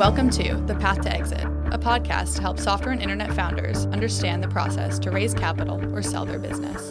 Welcome to The Path to Exit, a podcast to help software and internet founders understand the process to raise capital or sell their business.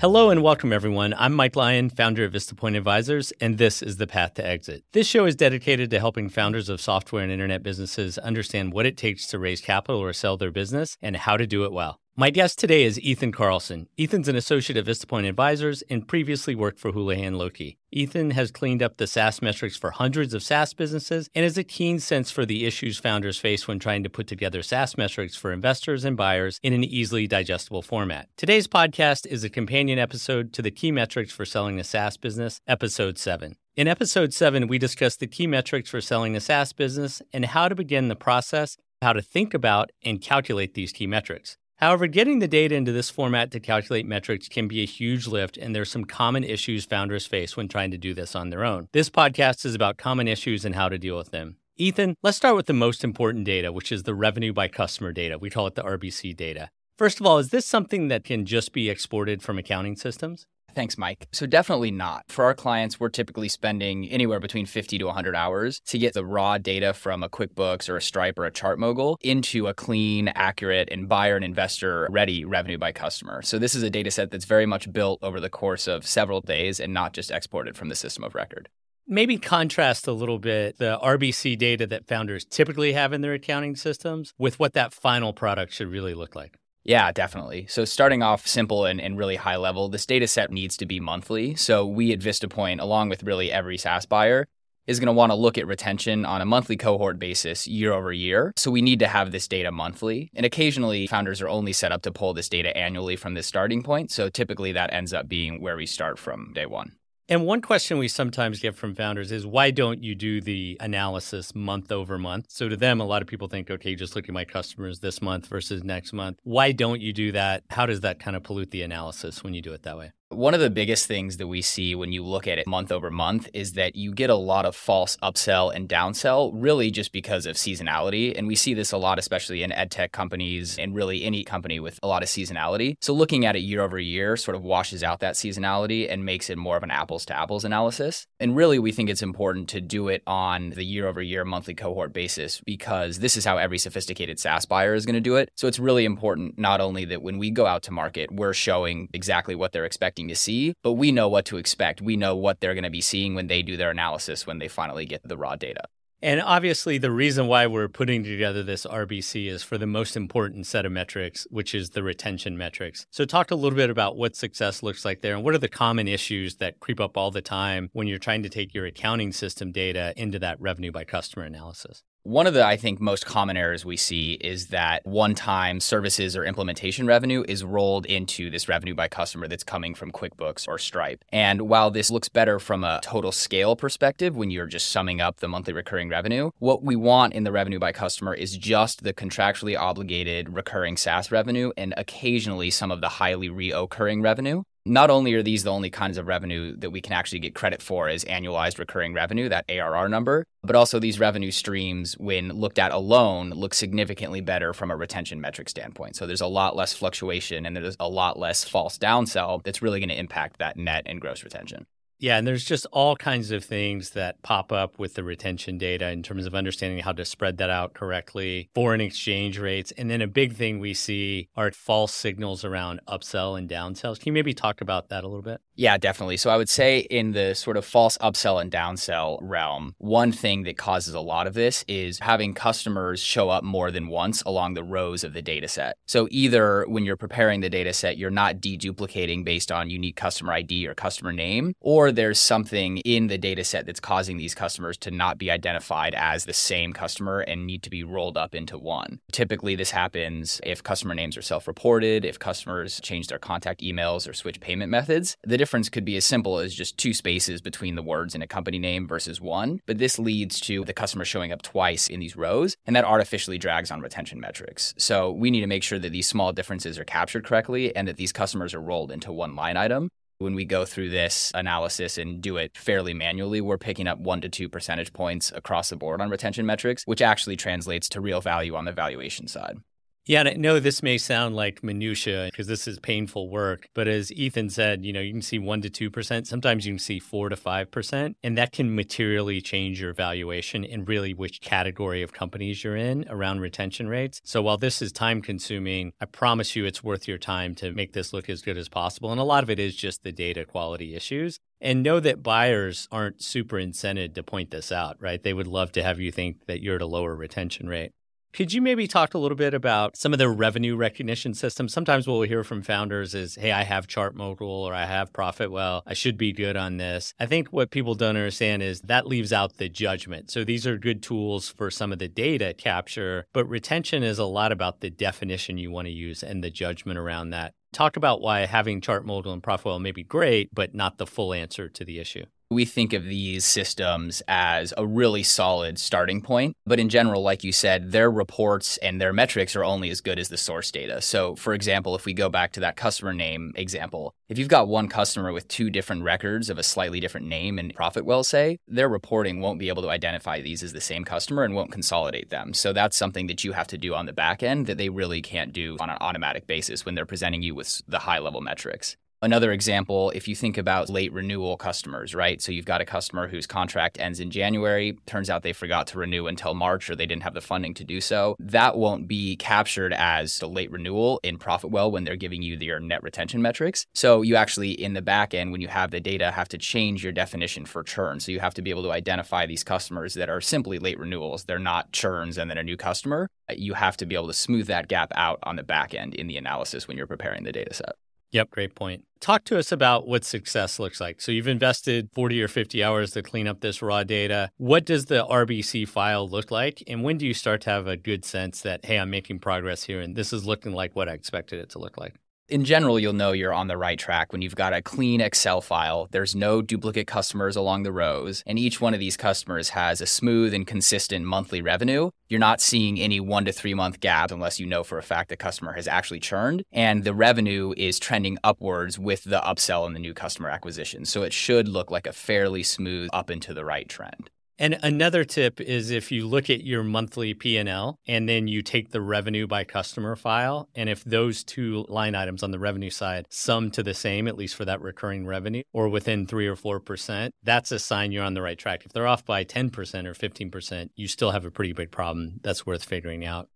Hello and welcome, everyone. I'm Mike Lyon, founder of VistaPoint Advisors, and this is The Path to Exit. This show is dedicated to helping founders of software and internet businesses understand what it takes to raise capital or sell their business and how to do it well. My guest today is Ethan Carlson. Ethan's an associate at VistaPoint Advisors and previously worked for Houlihan Lokey. Ethan has cleaned up the SaaS metrics for hundreds of SaaS businesses and has a keen sense for the issues founders face when trying to put together SaaS metrics for investors and buyers in an easily digestible format. Today's podcast is a companion episode to the key metrics for selling a SaaS business, episode 7. In episode 7, we discuss the key metrics for selling a SaaS business and how to begin the process, how to think about and calculate these key metrics. However, getting the data into this format to calculate metrics can be a huge lift, and there's some common issues founders face when trying to do this on their own. This podcast is about common issues and how to deal with them. Ethan, let's start with the most important data, which is the revenue by customer data. We call it the RBC data. First of all, is this something that can just be exported from accounting systems? Thanks, Mike. So, definitely not. For our clients, we're typically spending anywhere between 50 to 100 hours to get the raw data from a QuickBooks or a Stripe or a ChartMogul into a clean, accurate, and buyer and investor ready revenue by customer. So, this is a data set that's very much built over the course of several days and not just exported from the system of record. Maybe contrast a little bit the RBC data that founders typically have in their accounting systems with what that final product should really look like. Yeah, definitely. So starting off simple and, and really high level, this data set needs to be monthly. So we at VistaPoint, along with really every SaaS buyer, is going to want to look at retention on a monthly cohort basis year over year. So we need to have this data monthly. And occasionally, founders are only set up to pull this data annually from this starting point. So typically, that ends up being where we start from day one. And one question we sometimes get from founders is why don't you do the analysis month over month? So to them, a lot of people think, okay, just look at my customers this month versus next month. Why don't you do that? How does that kind of pollute the analysis when you do it that way? One of the biggest things that we see when you look at it month over month is that you get a lot of false upsell and downsell, really just because of seasonality. And we see this a lot, especially in ed tech companies and really any company with a lot of seasonality. So looking at it year over year sort of washes out that seasonality and makes it more of an apples to apples analysis. And really, we think it's important to do it on the year over year monthly cohort basis because this is how every sophisticated SaaS buyer is going to do it. So it's really important not only that when we go out to market, we're showing exactly what they're expecting expecting to see, but we know what to expect. We know what they're going to be seeing when they do their analysis when they finally get the raw data. And obviously, the reason why we're putting together this RBC is for the most important set of metrics, which is the retention metrics. So, talk a little bit about what success looks like there and what are the common issues that creep up all the time when you're trying to take your accounting system data into that revenue by customer analysis. One of the, I think, most common errors we see is that one time services or implementation revenue is rolled into this revenue by customer that's coming from QuickBooks or Stripe. And while this looks better from a total scale perspective when you're just summing up the monthly recurring revenue, what we want in the revenue by customer is just the contractually obligated recurring SaaS revenue and occasionally some of the highly reoccurring revenue not only are these the only kinds of revenue that we can actually get credit for as annualized recurring revenue, that ARR number, but also these revenue streams, when looked at alone, look significantly better from a retention metric standpoint. So there's a lot less fluctuation and there's a lot less false downsell that's really going to impact that net and gross retention. Yeah, and there's just all kinds of things that pop up with the retention data in terms of understanding how to spread that out correctly, foreign exchange rates. And then a big thing we see are false signals around upsell and downsells. Can you maybe talk about that a little bit? Yeah, definitely. So I would say in the sort of false upsell and downsell realm, one thing that causes a lot of this is having customers show up more than once along the rows of the data set. So either when you're preparing the data set, you're not deduplicating based on unique customer ID or customer name, or there's something in the data set that's causing these customers to not be identified as the same customer and need to be rolled up into one. Typically, this happens if customer names are self reported, if customers change their contact emails or switch payment methods. The difference could be as simple as just two spaces between the words in a company name versus one, but this leads to the customer showing up twice in these rows, and that artificially drags on retention metrics. So we need to make sure that these small differences are captured correctly and that these customers are rolled into one line item when we go through this analysis and do it fairly manually, we're picking up one to two percentage points across the board on retention metrics, which actually translates to real value on the valuation side. Yeah, and I know this may sound like minutia because this is painful work, but as Ethan said, you know, you can see 1 to 2%, sometimes you can see 4 to 5%, and that can materially change your valuation and really which category of companies you're in around retention rates. So while this is time consuming, I promise you it's worth your time to make this look as good as possible. And a lot of it is just the data quality issues. And know that buyers aren't super incented to point this out, right? They would love to have you think that you're at a lower retention rate. Could you maybe talk a little bit about some of the revenue recognition systems? Sometimes what we'll hear from founders is, hey, I have ChartMogul or I have Profitwell. I should be good on this. I think what people don't understand is that leaves out the judgment. So these are good tools for some of the data capture, but retention is a lot about the definition you want to use and the judgment around that. Talk about why having ChartMogul and Profitwell may be great, but not the full answer to the issue we think of these systems as a really solid starting point. But in general, like you said, their reports and their metrics are only as good as the source data. So, for example, if we go back to that customer name example, if you've got one customer with two different records of a slightly different name and Profitwell, say, their reporting won't be able to identify these as the same customer and won't consolidate them. So, that's something that you have to do on the back end that they really can't do on an automatic basis when they're presenting you with the high level metrics. Another example, if you think about late renewal customers, right? So you've got a customer whose contract ends in January, turns out they forgot to renew until March or they didn't have the funding to do so. That won't be captured as the late renewal in Profitwell when they're giving you your net retention metrics. So you actually, in the back end, when you have the data, have to change your definition for churn. So you have to be able to identify these customers that are simply late renewals. They're not churns and then a new customer. You have to be able to smooth that gap out on the back end in the analysis when you're preparing the data set. Yep, great point. Talk to us about what success looks like. So you've invested 40 or 50 hours to clean up this raw data. What does the RBC file look like? And when do you start to have a good sense that, hey, I'm making progress here and this is looking like what I expected it to look like? In general, you'll know you're on the right track when you've got a clean Excel file. There's no duplicate customers along the rows, and each one of these customers has a smooth and consistent monthly revenue. You're not seeing any one to three month gaps unless you know for a fact the customer has actually churned, and the revenue is trending upwards with the upsell and the new customer acquisition. So it should look like a fairly smooth up and to the right trend. And another tip is if you look at your monthly P&L and then you take the revenue by customer file and if those two line items on the revenue side sum to the same at least for that recurring revenue or within 3 or 4%, that's a sign you're on the right track. If they're off by 10% or 15%, you still have a pretty big problem that's worth figuring out.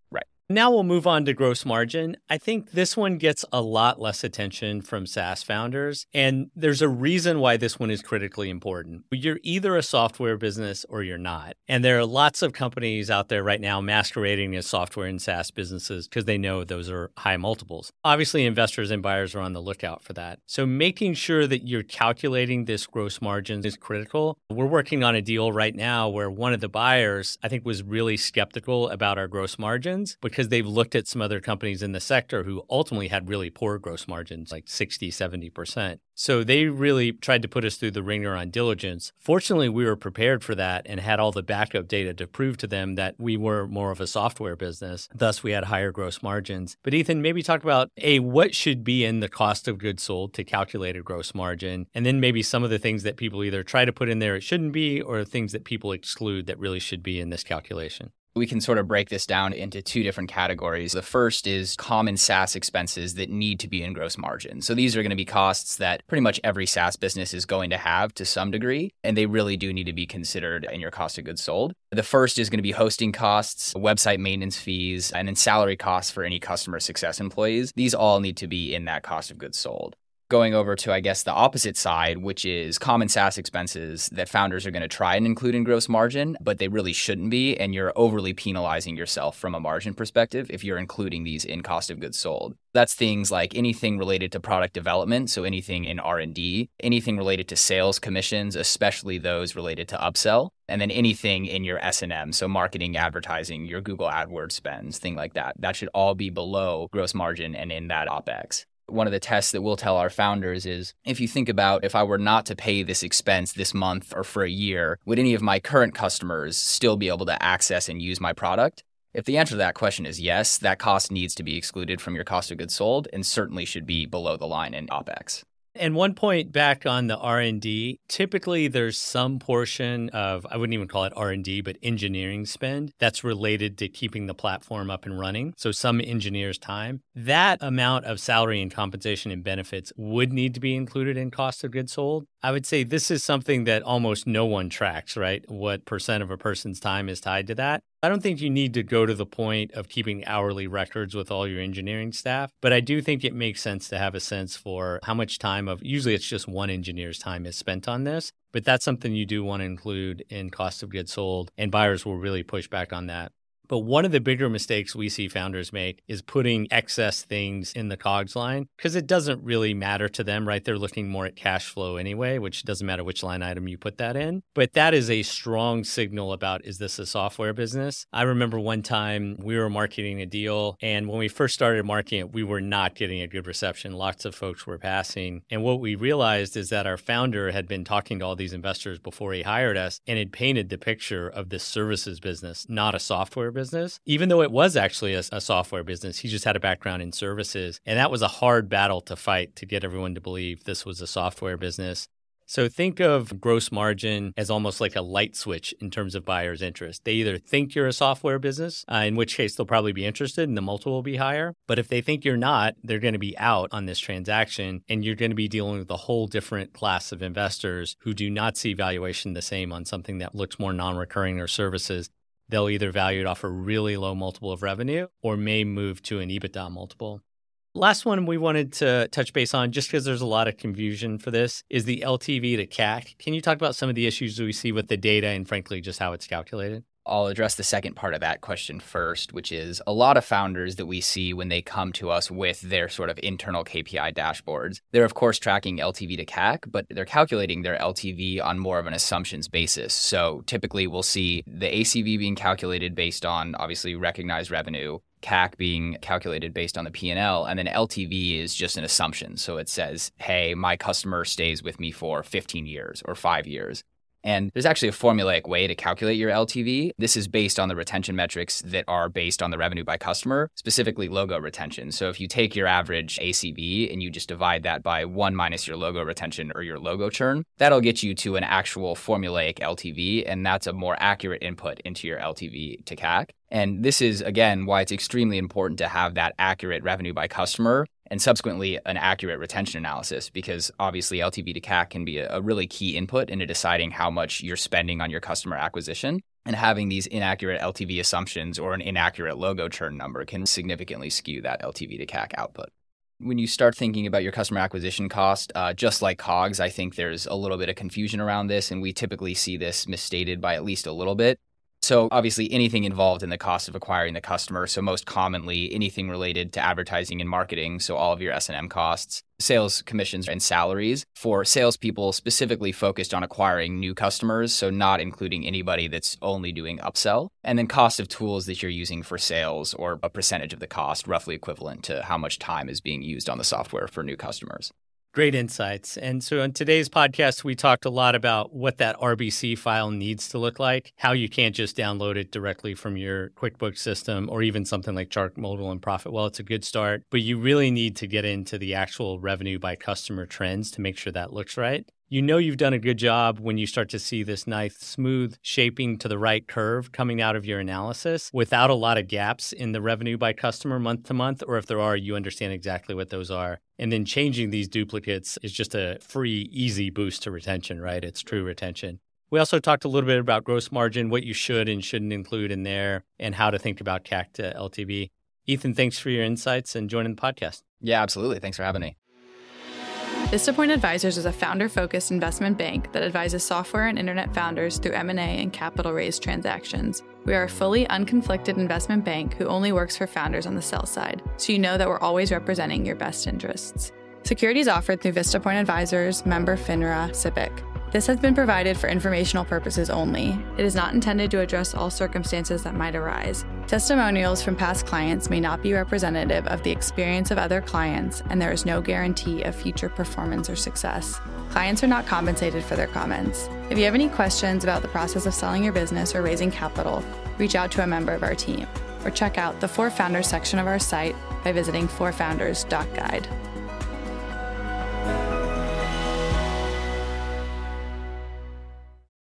Now we'll move on to gross margin. I think this one gets a lot less attention from SaaS founders, and there's a reason why this one is critically important. You're either a software business or you're not. And there are lots of companies out there right now masquerading as software and SaaS businesses because they know those are high multiples. Obviously, investors and buyers are on the lookout for that. So making sure that you're calculating this gross margin is critical. We're working on a deal right now where one of the buyers, I think, was really skeptical about our gross margins because because they've looked at some other companies in the sector who ultimately had really poor gross margins, like 60, 70%. So they really tried to put us through the ringer on diligence. Fortunately, we were prepared for that and had all the backup data to prove to them that we were more of a software business. Thus, we had higher gross margins. But Ethan, maybe talk about A, what should be in the cost of goods sold to calculate a gross margin, and then maybe some of the things that people either try to put in there it shouldn't be, or things that people exclude that really should be in this calculation. We can sort of break this down into two different categories. The first is common SaaS expenses that need to be in gross margin. So these are going to be costs that pretty much every SaaS business is going to have to some degree, and they really do need to be considered in your cost of goods sold. The first is going to be hosting costs, website maintenance fees, and then salary costs for any customer success employees. These all need to be in that cost of goods sold going over to, I guess, the opposite side, which is common SaaS expenses that founders are going to try and include in gross margin, but they really shouldn't be. And you're overly penalizing yourself from a margin perspective if you're including these in cost of goods sold. That's things like anything related to product development, so anything in R&D, anything related to sales commissions, especially those related to upsell, and then anything in your S&M, so marketing, advertising, your Google AdWords spends, thing like that. That should all be below gross margin and in that OpEx one of the tests that we'll tell our founders is if you think about if I were not to pay this expense this month or for a year, would any of my current customers still be able to access and use my product? If the answer to that question is yes, that cost needs to be excluded from your cost of goods sold and certainly should be below the line in OPEX. And one point back on the R&D, typically there's some portion of I wouldn't even call it R&D, but engineering spend that's related to keeping the platform up and running. So some engineers time. That amount of salary and compensation and benefits would need to be included in cost of goods sold. I would say this is something that almost no one tracks, right? What percent of a person's time is tied to that. I don't think you need to go to the point of keeping hourly records with all your engineering staff, but I do think it makes sense to have a sense for how much time of usually it's just one engineer's time is spent on this, but that's something you do want to include in cost of goods sold and buyers will really push back on that. But one of the bigger mistakes we see founders make is putting excess things in the COGS line because it doesn't really matter to them, right? They're looking more at cash flow anyway, which doesn't matter which line item you put that in. But that is a strong signal about is this a software business? I remember one time we were marketing a deal, and when we first started marketing it, we were not getting a good reception. Lots of folks were passing. And what we realized is that our founder had been talking to all these investors before he hired us and had painted the picture of this services business, not a software business, even though it was actually a, a, software business. He just had a background in services. And that was a hard battle to fight to get everyone to believe this was a software business. So think of gross margin as almost like a light switch in terms of buyers' interest. They either think you're a software business, uh, in which case they'll probably be interested and the multiple will be higher. But if they think you're not, they're going to be out on this transaction and you're going to be dealing with a whole different class of investors who do not see valuation the same on something that looks more non recurring or services they'll either value it off a really low multiple of revenue or may move to an EBITDA multiple. Last one we wanted to touch base on, just because there's a lot of confusion for this, is the LTV to CAC. Can you talk about some of the issues we see with the data and, frankly, just how it's calculated? I'll address the second part of that question first, which is a lot of founders that we see when they come to us with their sort of internal KPI dashboards. They're, of course, tracking LTV to CAC, but they're calculating their LTV on more of an assumptions basis. So typically, we'll see the ACV being calculated based on obviously recognized revenue. CAC being calculated based on the P&L and then LTV is just an assumption. So it says, "Hey, my customer stays with me for 15 years or 5 years." And there's actually a formulaic way to calculate your LTV. This is based on the retention metrics that are based on the revenue by customer, specifically logo retention. So if you take your average ACV and you just divide that by one minus your logo retention or your logo churn, that'll get you to an actual formulaic LTV. And that's a more accurate input into your LTV to CAC. And this is, again, why it's extremely important to have that accurate revenue by customer and subsequently an accurate retention analysis because obviously LTV to CAC can be a, really key input into deciding how much you're spending on your customer acquisition. And having these inaccurate LTV assumptions or an inaccurate logo churn number can significantly skew that LTV to CAC output. When you start thinking about your customer acquisition cost, uh, just like COGS, I think there's a little bit of confusion around this, and we typically see this misstated by at least a little bit. So obviously anything involved in the cost of acquiring the customer. So most commonly anything related to advertising and marketing. So all of your S&M costs, sales commissions and salaries for salespeople specifically focused on acquiring new customers. So not including anybody that's only doing upsell. And then cost of tools that you're using for sales or a percentage of the cost, roughly equivalent to how much time is being used on the software for new customers. Great insights. And so on today's podcast, we talked a lot about what that RBC file needs to look like, how you can't just download it directly from your QuickBooks system or even something like Chart ChartMogul and Profit. Well, It's a good start, but you really need to get into the actual revenue by customer trends to make sure that looks right. You know you've done a good job when you start to see this nice, smooth shaping to the right curve coming out of your analysis without a lot of gaps in the revenue by customer month to month, or if there are, you understand exactly what those are. And then changing these duplicates is just a free, easy boost to retention, right? It's true retention. We also talked a little bit about gross margin, what you should and shouldn't include in there, and how to think about CAC to LTV. Ethan, thanks for your insights and joining the podcast. Yeah, absolutely. Thanks for having me. VistaPoint Advisors is a founder-focused investment bank that advises software and internet founders through M&A and capital raise transactions. We are a fully unconflicted investment bank who only works for founders on the sell side, so you know that we're always representing your best interests. Securities offered through VistaPoint Advisors, member FINRA, SIPC. This has been provided for informational purposes only. It is not intended to address all circumstances that might arise. Testimonials from past clients may not be representative of the experience of other clients, and there is no guarantee of future performance or success. Clients are not compensated for their comments. If you have any questions about the process of selling your business or raising capital, reach out to a member of our team or check out the For Founders section of our site by visiting forfounders.guide.